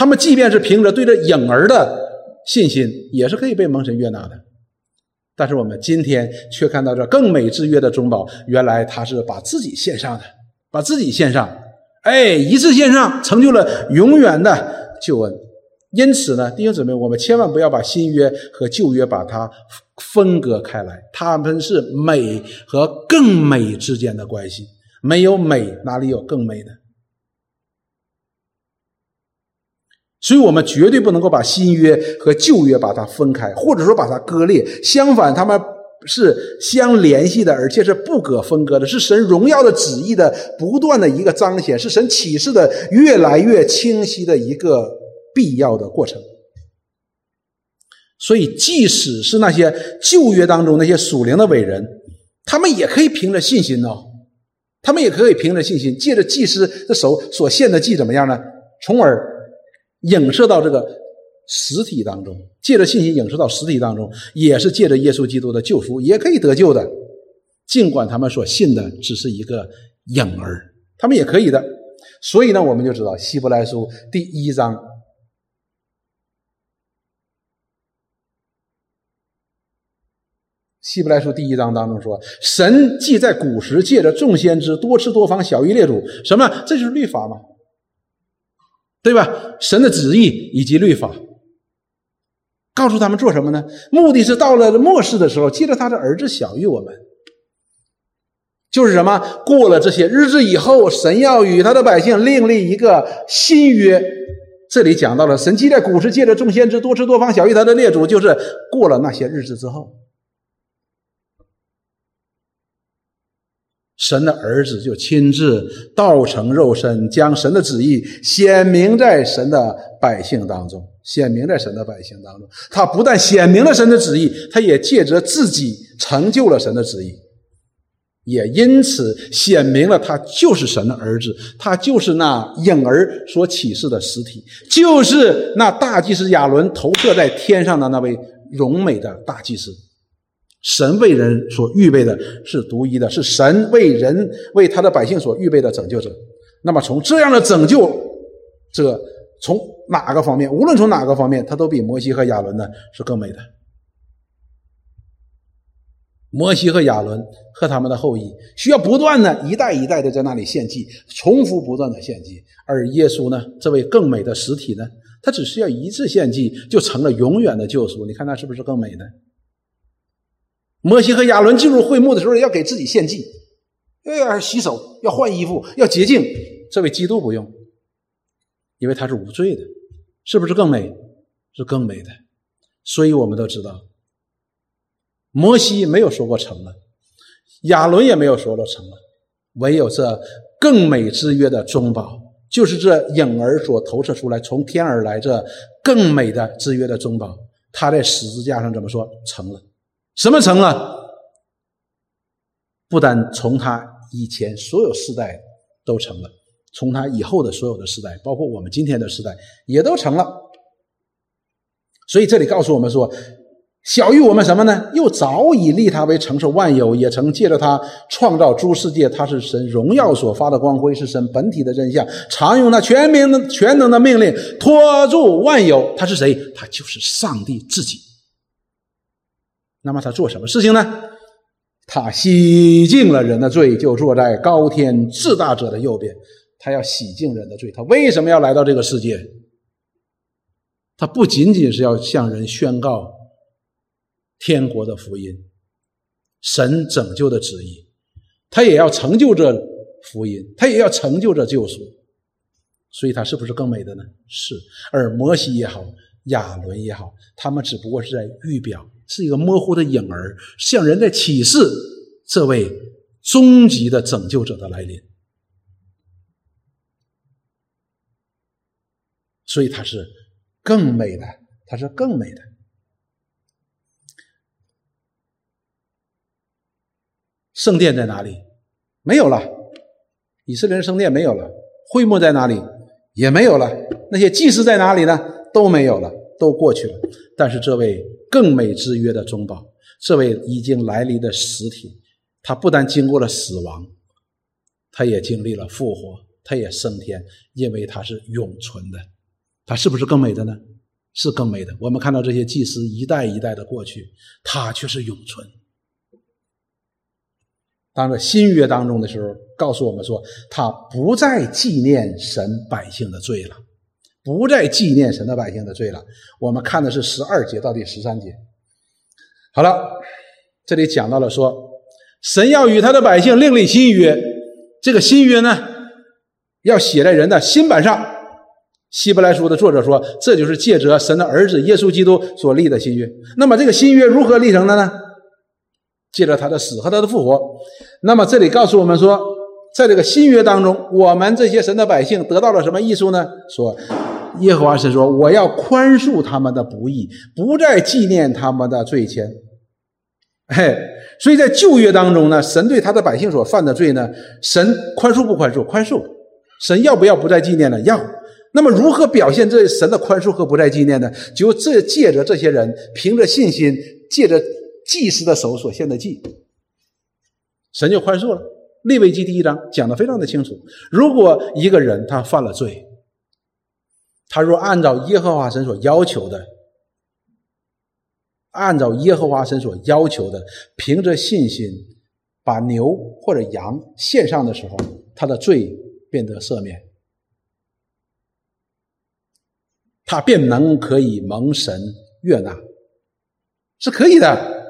他们即便是凭着对着影儿的信心，也是可以被蒙神悦纳的。但是我们今天却看到这更美之约的中保，原来他是把自己献上的，把自己献上，哎，一次献上，成就了永远的救恩。因此呢，弟兄姊妹，我们千万不要把新约和旧约把它分割开来，他们是美和更美之间的关系。没有美，哪里有更美呢？所以我们绝对不能够把新约和旧约把它分开，或者说把它割裂。相反，他们是相联系的，而且是不可分割的，是神荣耀的旨意的不断的一个彰显，是神启示的越来越清晰的一个。必要的过程，所以即使是那些旧约当中那些属灵的伟人，他们也可以凭着信心哦，他们也可以凭着信心，借着祭司的手所献的祭怎么样呢？从而影射到这个实体当中，借着信心影射到实体当中，也是借着耶稣基督的救赎，也可以得救的。尽管他们所信的只是一个影儿，他们也可以的。所以呢，我们就知道希伯来书第一章。希伯来书第一章当中说：“神既在古时借着众先知多次多方小于列祖，什么？这就是律法嘛，对吧？神的旨意以及律法，告诉他们做什么呢？目的是到了末世的时候，借着他的儿子小于我们，就是什么？过了这些日子以后，神要与他的百姓另立一个新约。这里讲到了神既在古时借着众先知多次多方小于他的列祖，就是过了那些日子之后。”神的儿子就亲自道成肉身，将神的旨意显明在神的百姓当中，显明在神的百姓当中。他不但显明了神的旨意，他也借着自己成就了神的旨意，也因此显明了他就是神的儿子，他就是那影儿所启示的实体，就是那大祭司亚伦投射在天上的那位荣美的大祭司。神为人所预备的是独一的，是神为人为他的百姓所预备的拯救者。那么从这样的拯救者，从哪个方面，无论从哪个方面，他都比摩西和亚伦呢是更美的。摩西和亚伦和他们的后裔需要不断的一代一代的在那里献祭，重复不断的献祭，而耶稣呢，这位更美的实体呢，他只需要一次献祭就成了永远的救赎。你看他是不是更美呢？摩西和亚伦进入会幕的时候，要给自己献祭，又要洗手，要换衣服，要洁净。这位基督不用，因为他是无罪的，是不是更美？是更美的。所以我们都知道，摩西没有说过成了，亚伦也没有说过成了，唯有这更美之约的中保，就是这影儿所投射出来，从天而来这更美的之约的中保，他在十字架上怎么说？成了。什么成了？不但从他以前所有世代都成了，从他以后的所有的时代，包括我们今天的时代，也都成了。所以这里告诉我们说。小于我们什么呢？又早已立他为承受万有，也曾借着他创造诸世界。他是神荣耀所发的光辉，是神本体的真相。常用那全名的全能的命令托住万有。他是谁？他就是上帝自己。那么他做什么事情呢？他洗净了人的罪，就坐在高天至大者的右边。他要洗净人的罪。他为什么要来到这个世界？他不仅仅是要向人宣告。天国的福音，神拯救的旨意，他也要成就这福音，他也要成就这救赎，所以他是不是更美的呢？是。而摩西也好，亚伦也好，他们只不过是在预表，是一个模糊的影儿，向人在启示这位终极的拯救者的来临。所以他是更美的，他是更美的。圣殿在哪里？没有了。以色列圣殿没有了。会幕在哪里？也没有了。那些祭司在哪里呢？都没有了，都过去了。但是这位更美之约的中保，这位已经来临的实体，他不但经过了死亡，他也经历了复活，他也升天，因为他是永存的。他是不是更美的呢？是更美的。我们看到这些祭司一代一代的过去，他却是永存。当着新约当中的时候，告诉我们说，他不再纪念神百姓的罪了，不再纪念神的百姓的罪了。我们看的是十二节到第十三节。好了，这里讲到了说，神要与他的百姓另立新约，这个新约呢，要写在人的心板上。希伯来书的作者说，这就是借着神的儿子耶稣基督所立的新约。那么，这个新约如何立成的呢？借着他的死和他的复活，那么这里告诉我们说，在这个新约当中，我们这些神的百姓得到了什么益处呢？说，耶和华神说：“我要宽恕他们的不义，不再纪念他们的罪愆。”嘿，所以在旧约当中呢，神对他的百姓所犯的罪呢，神宽恕不宽恕？宽恕。神要不要不再纪念呢？要。那么如何表现这神的宽恕和不再纪念呢？就这借着这些人，凭着信心，借着。祭司的手所献的祭，神就宽恕了。利未记第一章讲的非常的清楚。如果一个人他犯了罪，他若按照耶和华神所要求的，按照耶和华神所要求的，凭着信心把牛或者羊献上的时候，他的罪变得赦免，他便能可以蒙神悦纳，是可以的。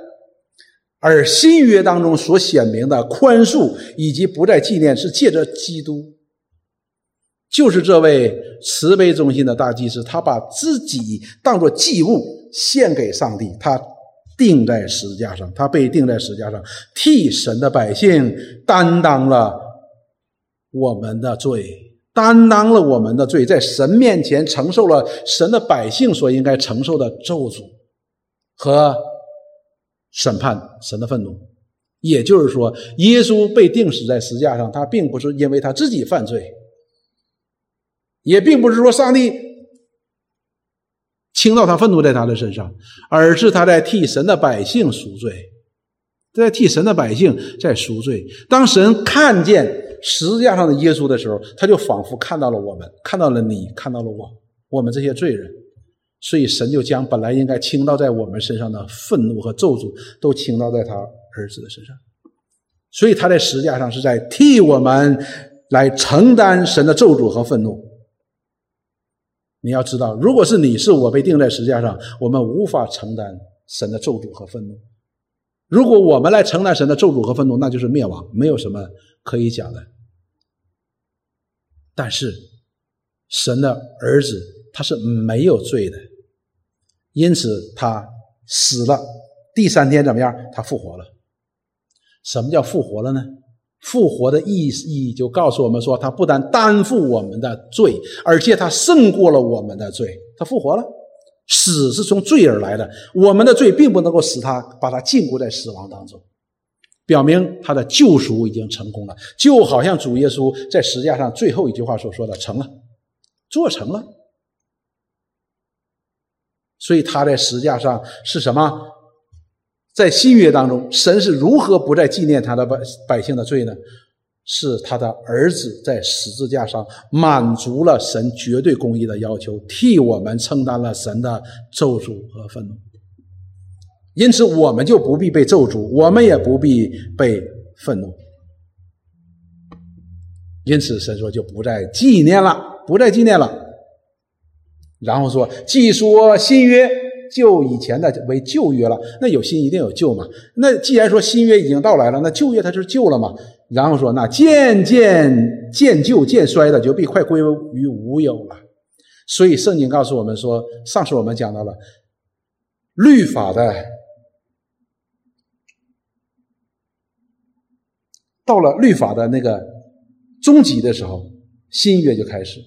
而新约当中所显明的宽恕以及不再纪念，是借着基督，就是这位慈悲忠心的大祭司，他把自己当作祭物献给上帝，他钉在十字架上，他被钉在十字架上，替神的百姓担当了我们的罪，担当了我们的罪，在神面前承受了神的百姓所应该承受的咒诅和。审判神的愤怒，也就是说，耶稣被钉死在十字架上，他并不是因为他自己犯罪，也并不是说上帝倾倒他愤怒在他的身上，而是他在替神的百姓赎罪，在替神的百姓在赎罪。当神看见十字架上的耶稣的时候，他就仿佛看到了我们，看到了你，看到了我，我们这些罪人。所以，神就将本来应该倾倒在我们身上的愤怒和咒诅，都倾倒在他儿子的身上。所以，他在十字架上是在替我们来承担神的咒诅和愤怒。你要知道，如果是你是我被钉在十字架上，我们无法承担神的咒诅和愤怒。如果我们来承担神的咒诅和愤怒，那就是灭亡，没有什么可以讲的。但是，神的儿子他是没有罪的。因此，他死了。第三天怎么样？他复活了。什么叫复活了呢？复活的意义就告诉我们说，他不但担负我们的罪，而且他胜过了我们的罪。他复活了。死是从罪而来的，我们的罪并不能够使他把他禁锢在死亡当中，表明他的救赎已经成功了，就好像主耶稣在十字架上最后一句话所说的：“成了，做成了。”所以他在十字架上是什么？在新约当中，神是如何不再纪念他的百百姓的罪呢？是他的儿子在十字架上满足了神绝对公义的要求，替我们承担了神的咒诅和愤怒。因此，我们就不必被咒诅，我们也不必被愤怒。因此，神说就不再纪念了，不再纪念了。然后说，既说新约就以前的为旧约了，那有新一定有旧嘛？那既然说新约已经到来了，那旧约它就是旧了嘛？然后说，那渐渐渐旧渐衰的，就必快归于无有了。所以，圣经告诉我们说，上次我们讲到了律法的。到了律法的那个终极的时候，新约就开始，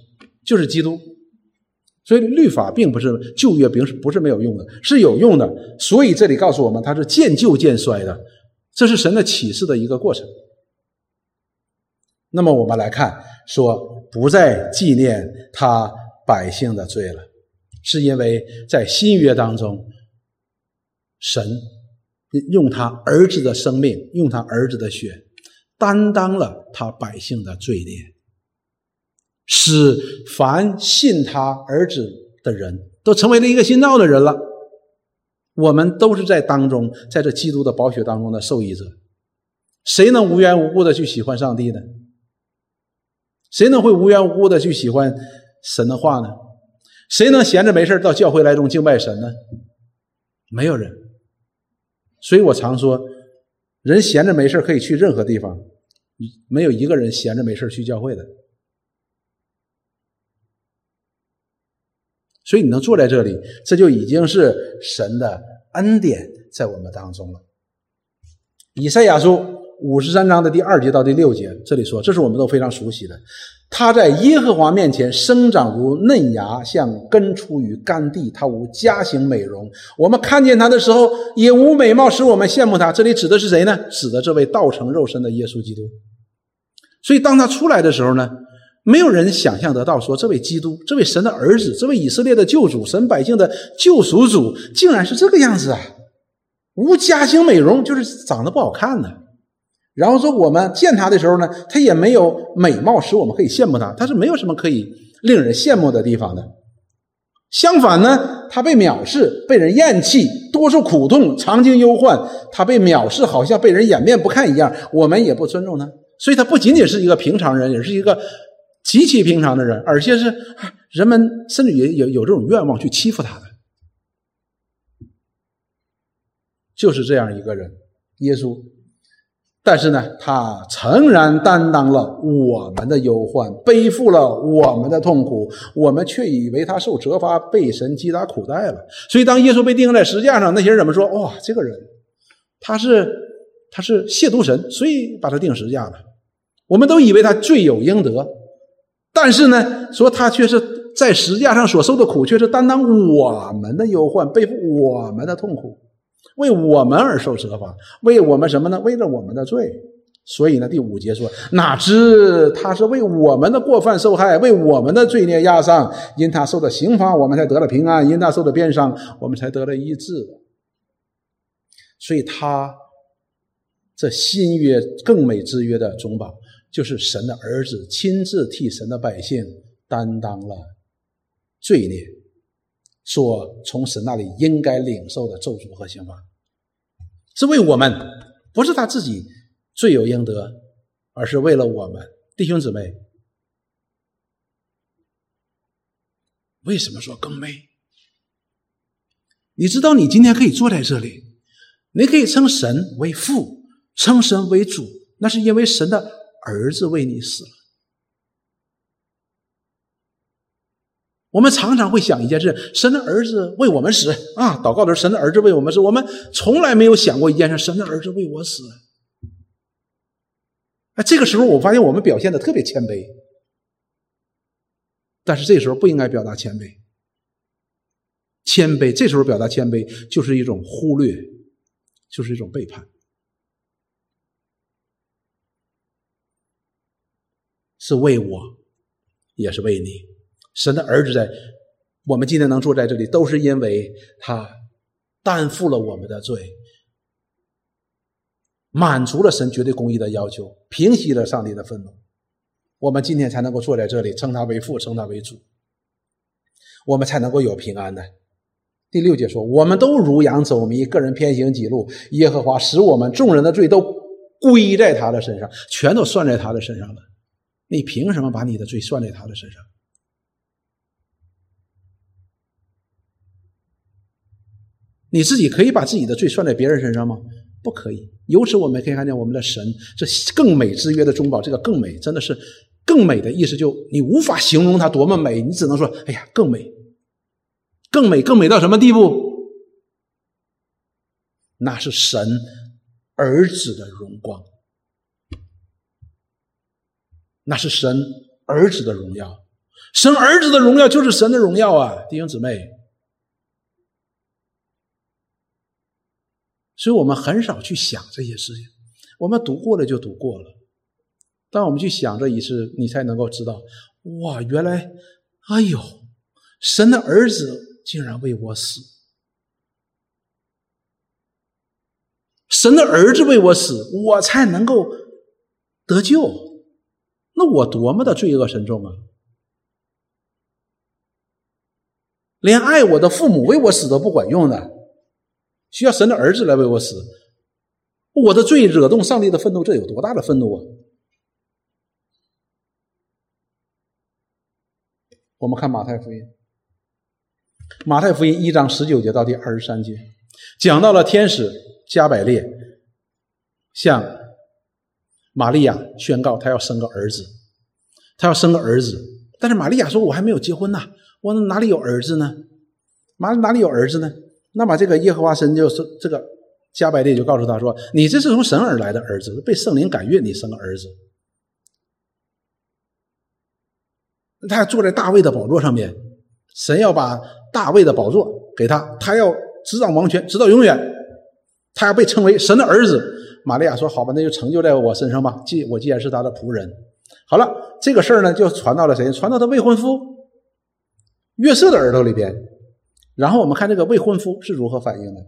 就是基督。所以律法并不是旧约，并不是没有用的，是有用的。所以这里告诉我们，它是渐旧渐衰的，这是神的启示的一个过程。那么我们来看，说不再纪念他百姓的罪了，是因为在新约当中，神用他儿子的生命，用他儿子的血。担当了他百姓的罪孽，使凡信他儿子的人都成为了一个新造的人了。我们都是在当中，在这基督的宝血当中的受益者。谁能无缘无故的去喜欢上帝呢？谁能会无缘无故的去喜欢神的话呢？谁能闲着没事到教会来中敬拜神呢？没有人。所以我常说，人闲着没事可以去任何地方。没有一个人闲着没事去教会的，所以你能坐在这里，这就已经是神的恩典在我们当中了。以赛亚书五十三章的第二节到第六节，这里说，这是我们都非常熟悉的。他在耶和华面前生长如嫩芽，像根出于干地。他无家型美容，我们看见他的时候也无美貌，使我们羡慕他。这里指的是谁呢？指的这位道成肉身的耶稣基督。所以，当他出来的时候呢，没有人想象得到，说这位基督，这位神的儿子，这位以色列的救主，神百姓的救赎主，竟然是这个样子啊！无家型美容，就是长得不好看呢。然后说，我们见他的时候呢，他也没有美貌使我们可以羡慕他，他是没有什么可以令人羡慕的地方的。相反呢，他被藐视，被人厌弃，多受苦痛，常经忧患。他被藐视，好像被人掩面不看一样，我们也不尊重他。所以他不仅仅是一个平常人，也是一个极其平常的人，而且是人们甚至也有有这种愿望去欺负他的，就是这样一个人，耶稣。但是呢，他诚然担当了我们的忧患，背负了我们的痛苦，我们却以为他受责罚，被神击打苦待了。所以，当耶稣被钉在石架上，那些人怎么说？哇，这个人他是他是亵渎神，所以把他钉十字架了。我们都以为他罪有应得，但是呢，说他却是在十字架上所受的苦，却是担当我们的忧患，背负我们的痛苦，为我们而受责罚，为我们什么呢？为了我们的罪。所以呢，第五节说：哪知他是为我们的过犯受害，为我们的罪孽压伤，因他受的刑罚，我们才得了平安；因他受的鞭伤，我们才得了医治。所以，他这新约更美之约的中保。就是神的儿子亲自替神的百姓担当了罪孽，所从神那里应该领受的咒诅和刑罚，是为我们，不是他自己罪有应得，而是为了我们弟兄姊妹。为什么说更美？你知道，你今天可以坐在这里，你可以称神为父，称神为主，那是因为神的。儿子为你死了。我们常常会想一件事：神的儿子为我们死啊！祷告的时候，神的儿子为我们死。我们从来没有想过一件事：神的儿子为我死。哎，这个时候我发现我们表现的特别谦卑，但是这时候不应该表达谦卑。谦卑，这时候表达谦卑就是一种忽略，就是一种背叛。是为我，也是为你。神的儿子在我们今天能坐在这里，都是因为他担负了我们的罪，满足了神绝对公义的要求，平息了上帝的愤怒，我们今天才能够坐在这里，称他为父，称他为主，我们才能够有平安的。第六节说：“我们都如羊走迷，个人偏行己路。耶和华使我们众人的罪都归在他的身上，全都算在他的身上了。你凭什么把你的罪算在他的身上？你自己可以把自己的罪算在别人身上吗？不可以。由此我们可以看见，我们的神这更美之约的中保，这个更美，真的是更美的意思，就你无法形容它多么美，你只能说：哎呀，更美。”更美，更美到什么地步？那是神儿子的荣光，那是神儿子的荣耀。神儿子的荣耀就是神的荣耀啊，弟兄姊妹。所以我们很少去想这些事情，我们读过了就读过了。当我们去想这一次，你才能够知道，哇，原来，哎呦，神的儿子。竟然为我死！神的儿子为我死，我才能够得救。那我多么的罪恶深重啊！连爱我的父母为我死都不管用的，需要神的儿子来为我死。我的罪惹动上帝的愤怒，这有多大的愤怒啊！我们看马太福音。马太福音一章十九节到第二十三节，讲到了天使加百列向玛利亚宣告，他要生个儿子，他要生个儿子。但是玛利亚说：“我还没有结婚呐，我哪里有儿子呢？哪哪里有儿子呢？”那么这个耶和华神就是这个加百列就告诉他说：“你这是从神而来的儿子，被圣灵感孕，你生个儿子。”他坐在大卫的宝座上面，神要把。大卫的宝座给他，他要执掌王权，直到永远。他要被称为神的儿子。玛利亚说：“好吧，那就成就在我身上吧。既我既然是他的仆人，好了，这个事儿呢，就传到了谁？传到他未婚夫约瑟的耳朵里边。然后我们看这个未婚夫是如何反应的。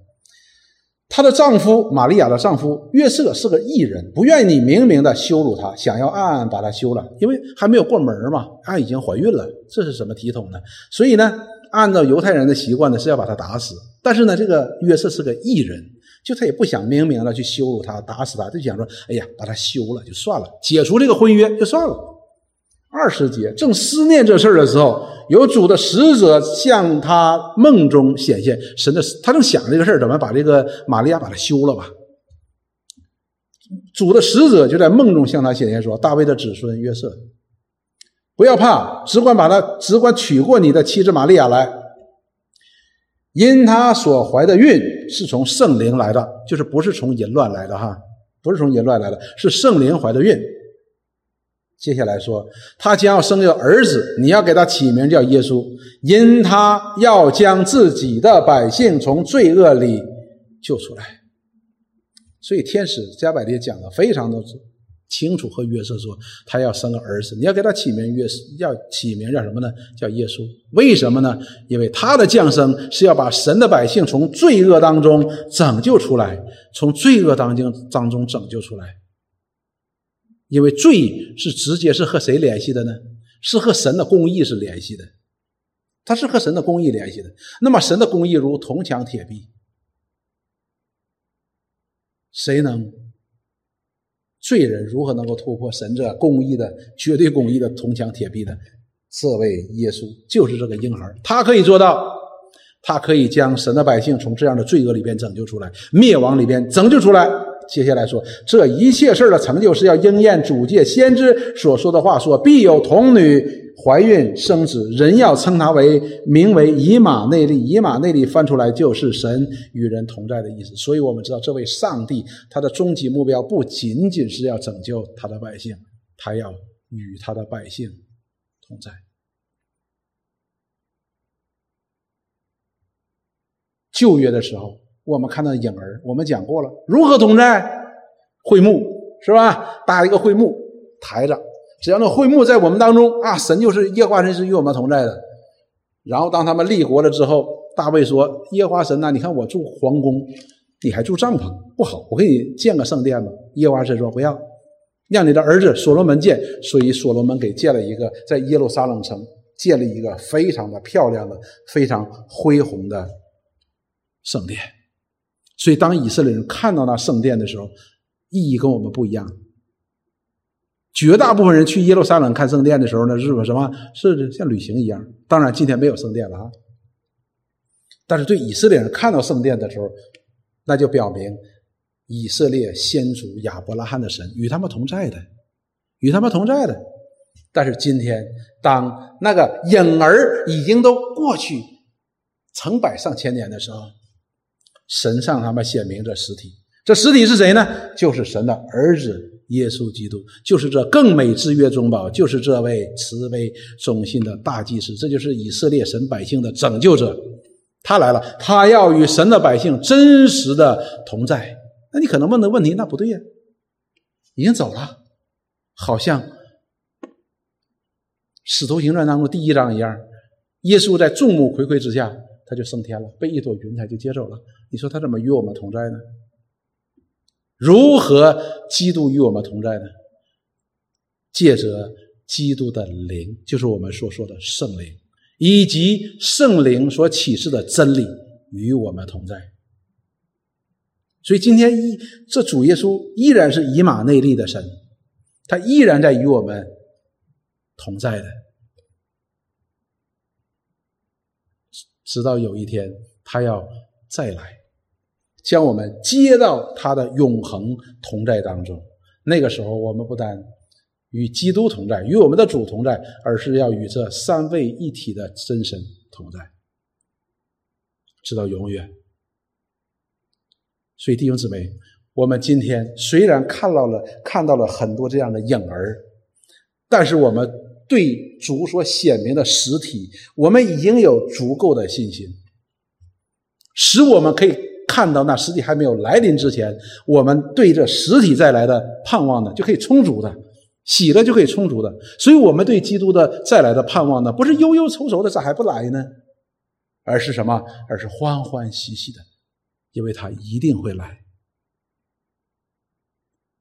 她的丈夫玛利亚的丈夫约瑟是个异人，不愿意明明的羞辱她，想要暗暗把她休了，因为还没有过门嘛，她已经怀孕了，这是什么体统呢？所以呢？按照犹太人的习惯呢，是要把她打死。但是呢，这个约瑟是个异人，就他也不想明明的去羞辱他、打死他，就想说：“哎呀，把他休了就算了，解除这个婚约就算了。”二十节正思念这事儿的时候，有主的使者向他梦中显现。神的他正想这个事儿，怎么把这个玛利亚把他休了吧？主的使者就在梦中向他显现说：“大卫的子孙约瑟。”不要怕，只管把他，只管娶过你的妻子玛利亚来，因他所怀的孕是从圣灵来的，就是不是从淫乱来的哈，不是从淫乱来的，是圣灵怀的孕。接下来说，他将要生一个儿子，你要给他起名叫耶稣，因他要将自己的百姓从罪恶里救出来。所以天使加百列讲的非常的。清楚和约瑟说，他要生个儿子，你要给他起名约，要起名叫什么呢？叫耶稣。为什么呢？因为他的降生是要把神的百姓从罪恶当中拯救出来，从罪恶当中当中拯救出来。因为罪是直接是和谁联系的呢？是和神的公义是联系的，他是和神的公义联系的。那么神的公义如铜墙铁壁，谁能？罪人如何能够突破神这公义的绝对公义的铜墙铁壁的？这位耶稣就是这个婴孩，他可以做到，他可以将神的百姓从这样的罪恶里边拯救出来，灭亡里边拯救出来。接下来说，这一切事的成就是要应验主界先知所说的话，说必有童女。怀孕生子，人要称他为名为以马内利。以马内利翻出来就是神与人同在的意思。所以我们知道，这位上帝他的终极目标不仅仅是要拯救他的百姓，他要与他的百姓同在。旧约的时候，我们看到影儿，我们讲过了，如何同在？会幕是吧？搭一个会幕，抬着。只要那会幕在我们当中啊，神就是耶和华神是与我们同在的。然后当他们立国了之后，大卫说：“耶和华神呐，你看我住皇宫，你还住帐篷，不好，我给你建个圣殿吧。”耶和华神说：“不要，让你的儿子所罗门建。”所以所罗门给建了一个在耶路撒冷城建了一个非常的漂亮的、非常恢宏的圣殿。所以当以色列人看到那圣殿的时候，意义跟我们不一样。绝大部分人去耶路撒冷看圣殿的时候呢，是什么？是像旅行一样。当然，今天没有圣殿了啊。但是对以色列人看到圣殿的时候，那就表明以色列先祖亚伯拉罕的神与他们同在的，与他们同在的。但是今天，当那个影儿已经都过去成百上千年的时候，神向他们显明这实体。这实体是谁呢？就是神的儿子。耶稣基督就是这更美之约中宝，就是这位慈悲忠信的大祭司，这就是以色列神百姓的拯救者。他来了，他要与神的百姓真实的同在。那你可能问的问题，那不对呀，已经走了，好像《使徒行传》当中第一章一样，耶稣在众目睽睽之下，他就升天了，被一朵云彩就接走了。你说他怎么与我们同在呢？如何基督与我们同在呢？借着基督的灵，就是我们所说的圣灵，以及圣灵所启示的真理与我们同在。所以今天一这主耶稣依然是以马内利的神，他依然在与我们同在的，直到有一天他要再来。将我们接到他的永恒同在当中，那个时候，我们不但与基督同在，与我们的主同在，而是要与这三位一体的真神同在，直到永远。所以，弟兄姊妹，我们今天虽然看到了看到了很多这样的影儿，但是我们对主所显明的实体，我们已经有足够的信心，使我们可以。看到那实体还没有来临之前，我们对这实体再来的盼望呢，就可以充足的喜了，就可以充足的。所以，我们对基督的再来的盼望呢，不是忧忧愁愁的，咋还不来呢？而是什么？而是欢欢喜喜的，因为他一定会来。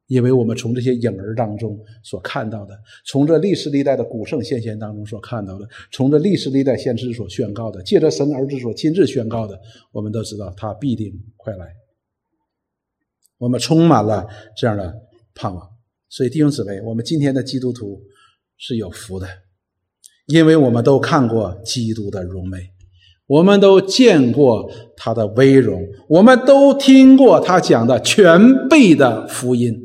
因为我们从这些影儿当中所看到的，从这历史历代的古圣先贤当中所看到的，从这历史历代先知所宣告的，借着神儿子所亲自宣告的，我们都知道他必定快来。我们充满了这样的盼望，所以弟兄姊妹，我们今天的基督徒是有福的，因为我们都看过基督的荣美，我们都见过他的威荣，我们都听过他讲的全备的福音。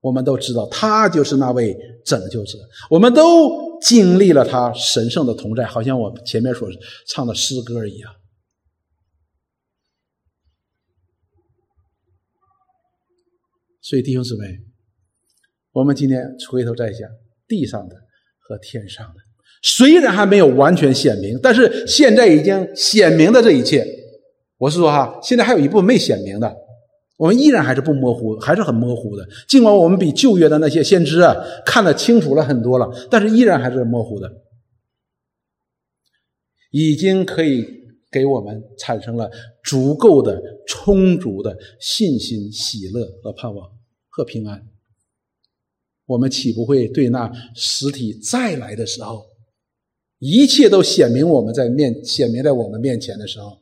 我们都知道，他就是那位拯救者。我们都经历了他神圣的同在，好像我前面所唱的诗歌一样。所以，弟兄姊妹，我们今天回头再想，地上的和天上的，虽然还没有完全显明，但是现在已经显明的这一切，我是说哈，现在还有一部分没显明的。我们依然还是不模糊，还是很模糊的。尽管我们比旧约的那些先知啊看得清楚了很多了，但是依然还是模糊的。已经可以给我们产生了足够的、充足的信心、喜乐和盼望和平安。我们岂不会对那实体再来的时候，一切都显明我们在面显明在我们面前的时候，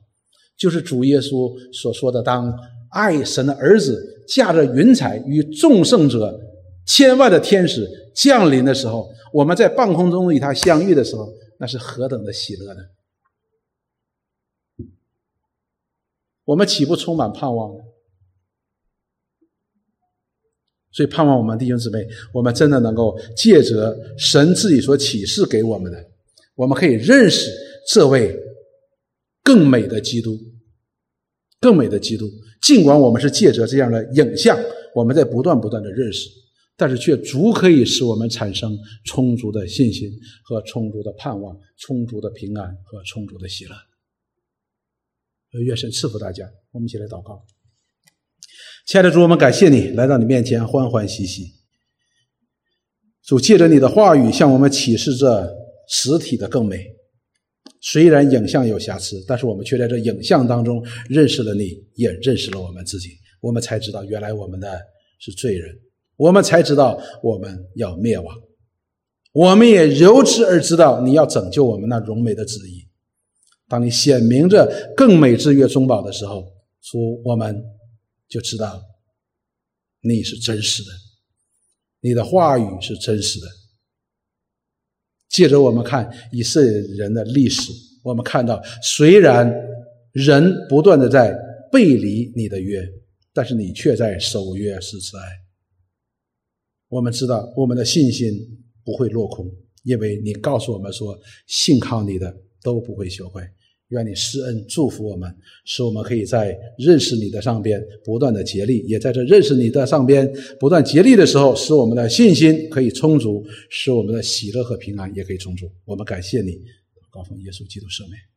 就是主耶稣所说的当。爱神的儿子驾着云彩与众圣者、千万的天使降临的时候，我们在半空中与他相遇的时候，那是何等的喜乐呢？我们岂不充满盼望呢？所以，盼望我们弟兄姊妹，我们真的能够借着神自己所启示给我们的，我们可以认识这位更美的基督，更美的基督。尽管我们是借着这样的影像，我们在不断不断的认识，但是却足可以使我们产生充足的信心和充足的盼望、充足的平安和充足的喜乐。愿神赐福大家，我们一起来祷告。亲爱的主，我们感谢你来到你面前，欢欢喜喜。主借着你的话语向我们启示着实体的更美。虽然影像有瑕疵，但是我们却在这影像当中认识了你，也认识了我们自己。我们才知道，原来我们的是罪人。我们才知道，我们要灭亡。我们也由此而知道，你要拯救我们那荣美的旨意。当你显明着更美之约中宝的时候，主，我们就知道你是真实的，你的话语是真实的。接着我们看以色列人的历史，我们看到，虽然人不断的在背离你的约，但是你却在守约施慈爱。我们知道，我们的信心不会落空，因为你告诉我们说，信靠你的都不会羞愧。愿你施恩祝福我们，使我们可以在认识你的上边不断的竭力，也在这认识你的上边不断竭力的时候，使我们的信心可以充足，使我们的喜乐和平安也可以充足。我们感谢你，高峰耶稣基督圣名，阿门。